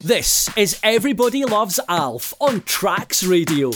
This is Everybody Loves Alf on Trax Radio.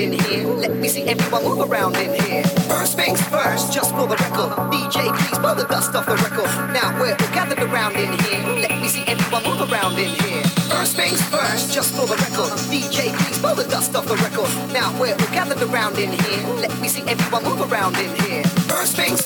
in here. Let me see everyone move around in here. First things first, just for the record. DJ, please blow the dust off the record. Now we're all gathered around in here. Let me see everyone move around in here. First things first, just for the record. DJ, please blow the dust off the record. Now we're all gathered around in here. Let me see everyone move around in here. First things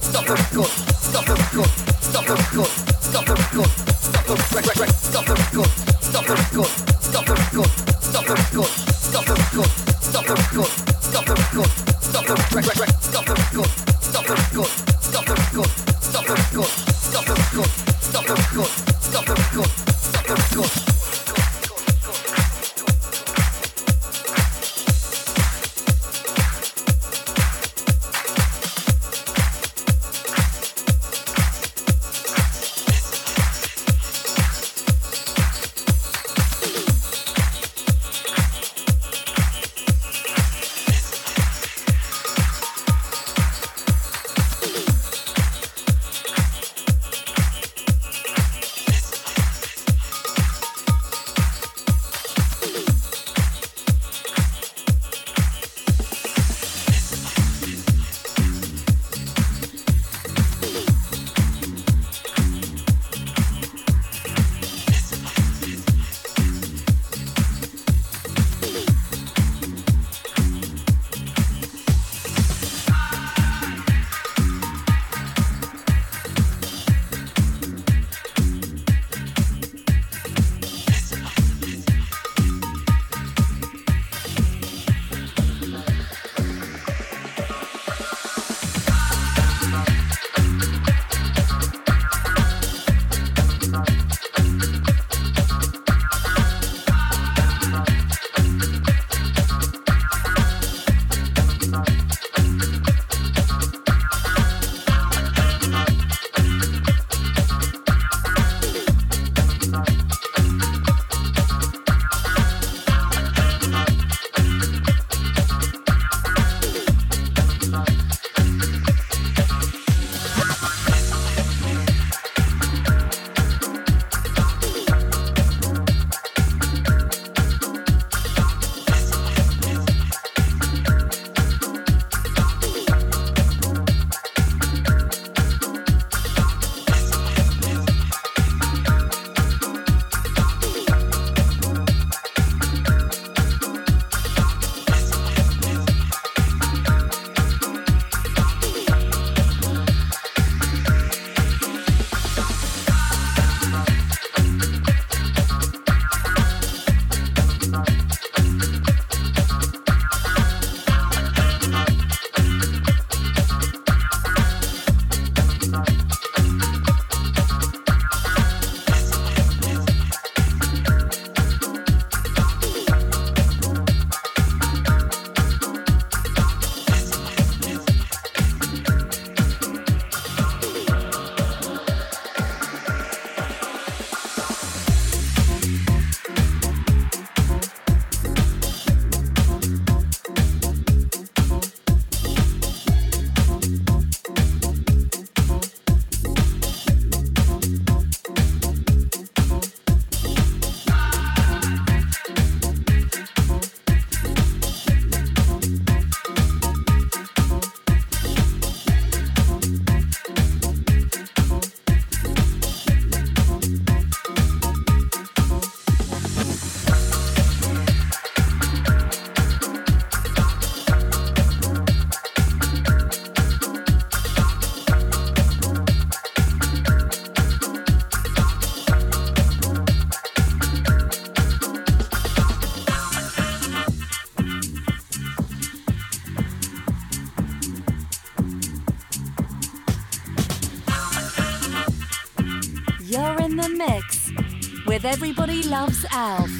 Stop the record. With Everybody Loves Alf.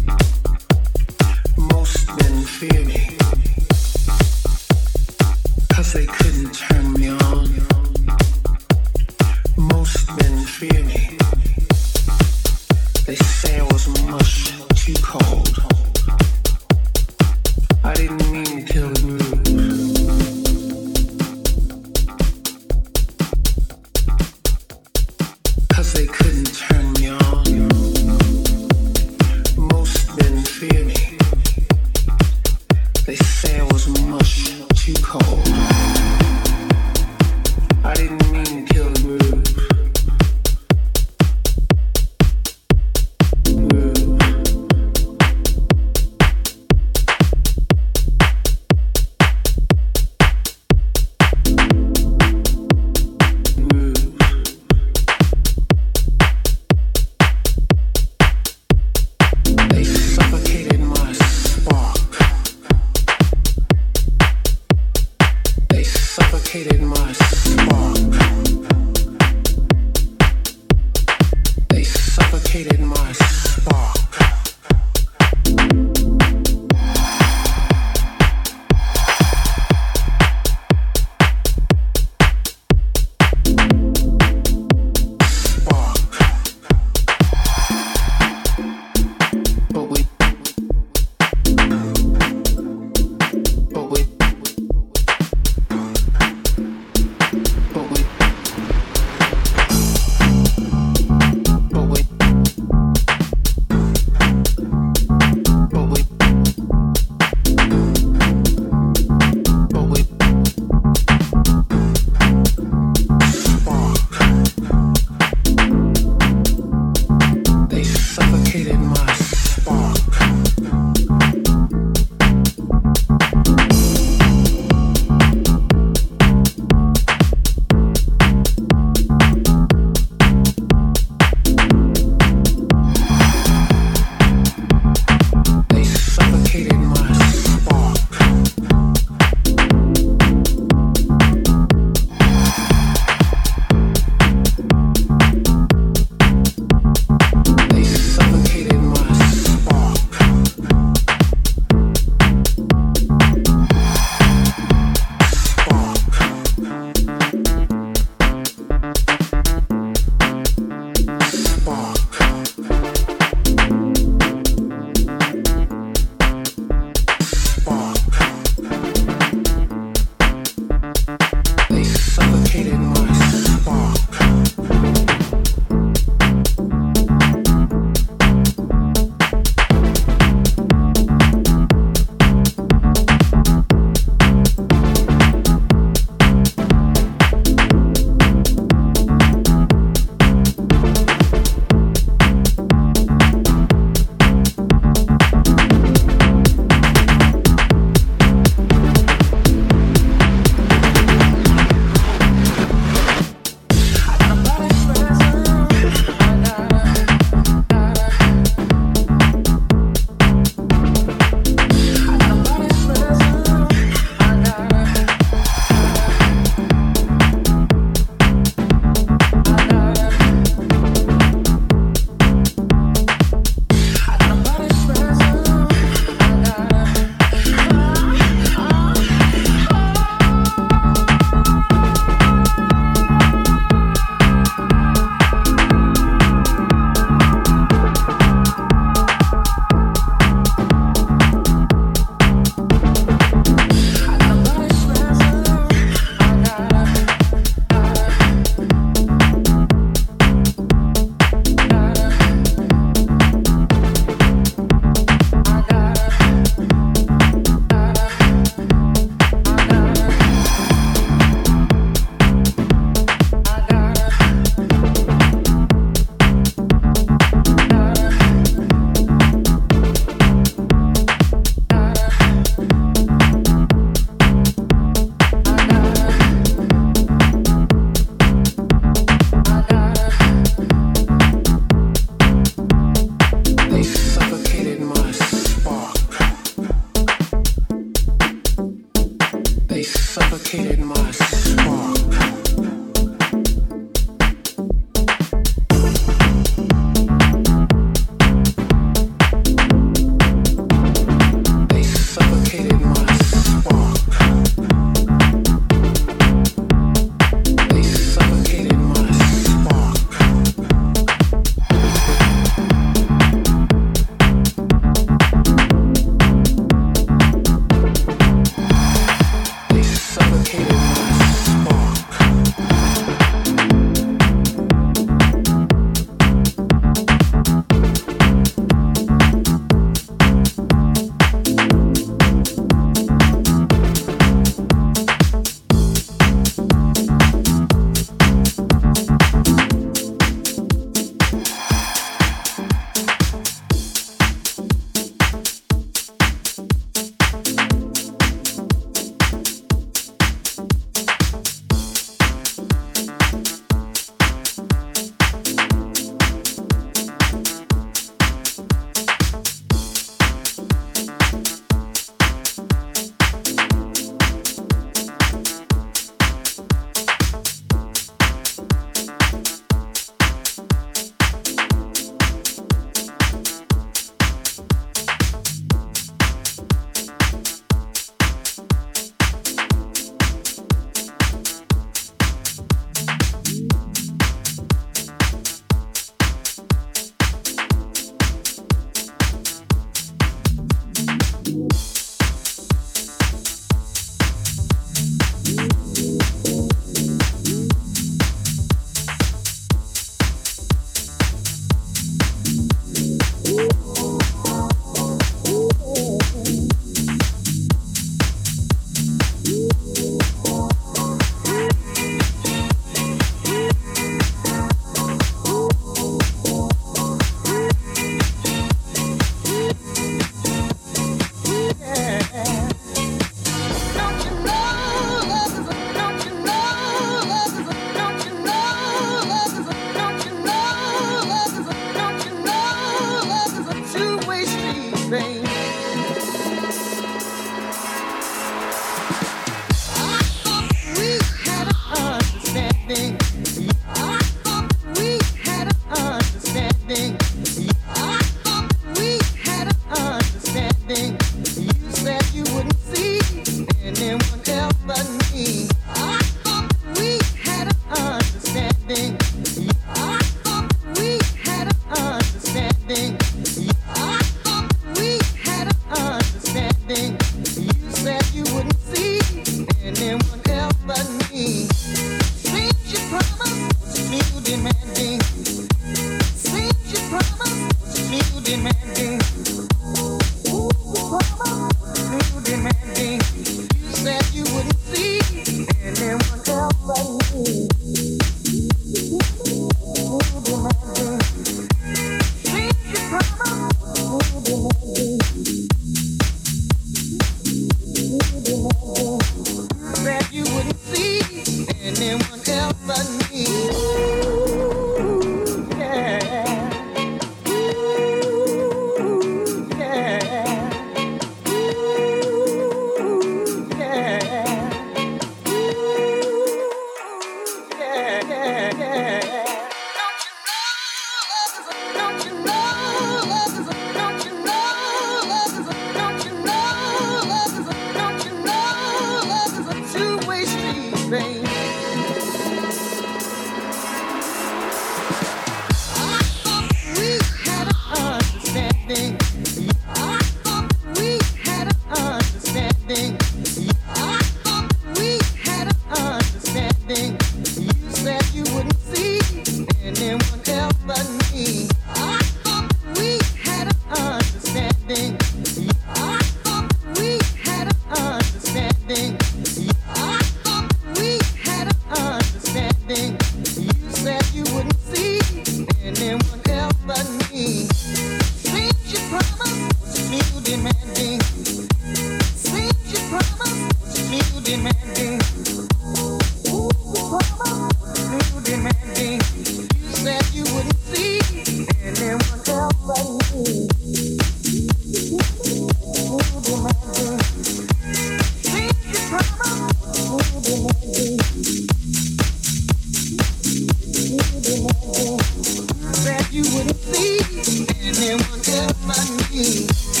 you would please anyone else I me.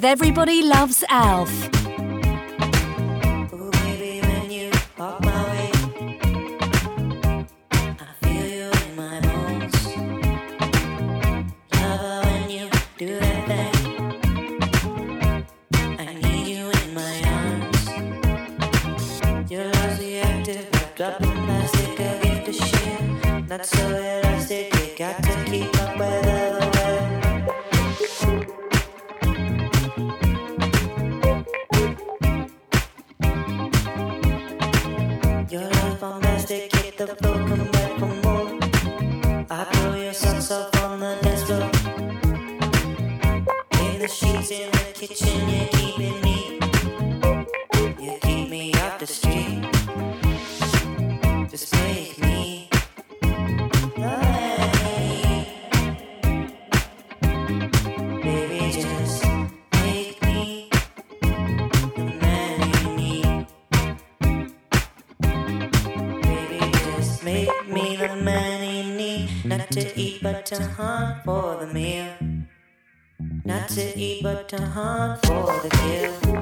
With Everybody Loves Alf. To eat but to hunt for the kill.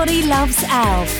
Everybody Loves Alf.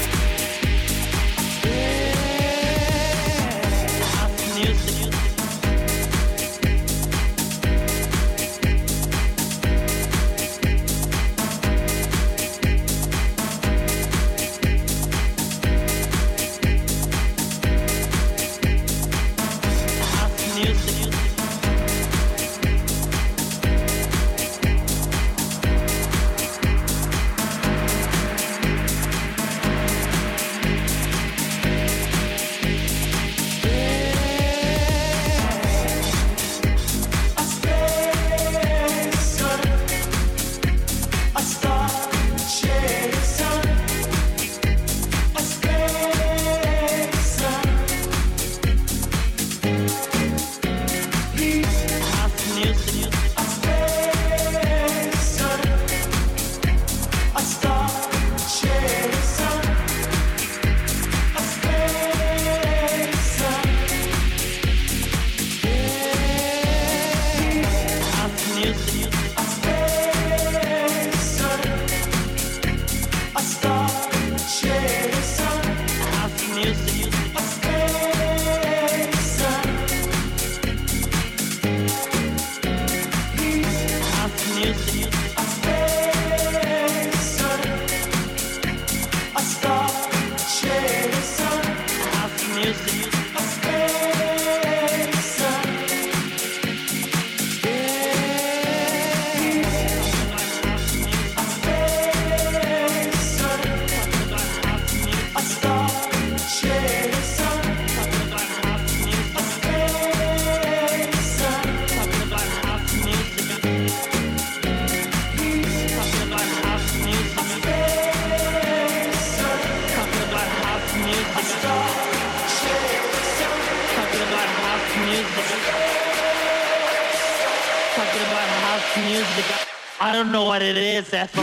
What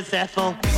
is, Ethel.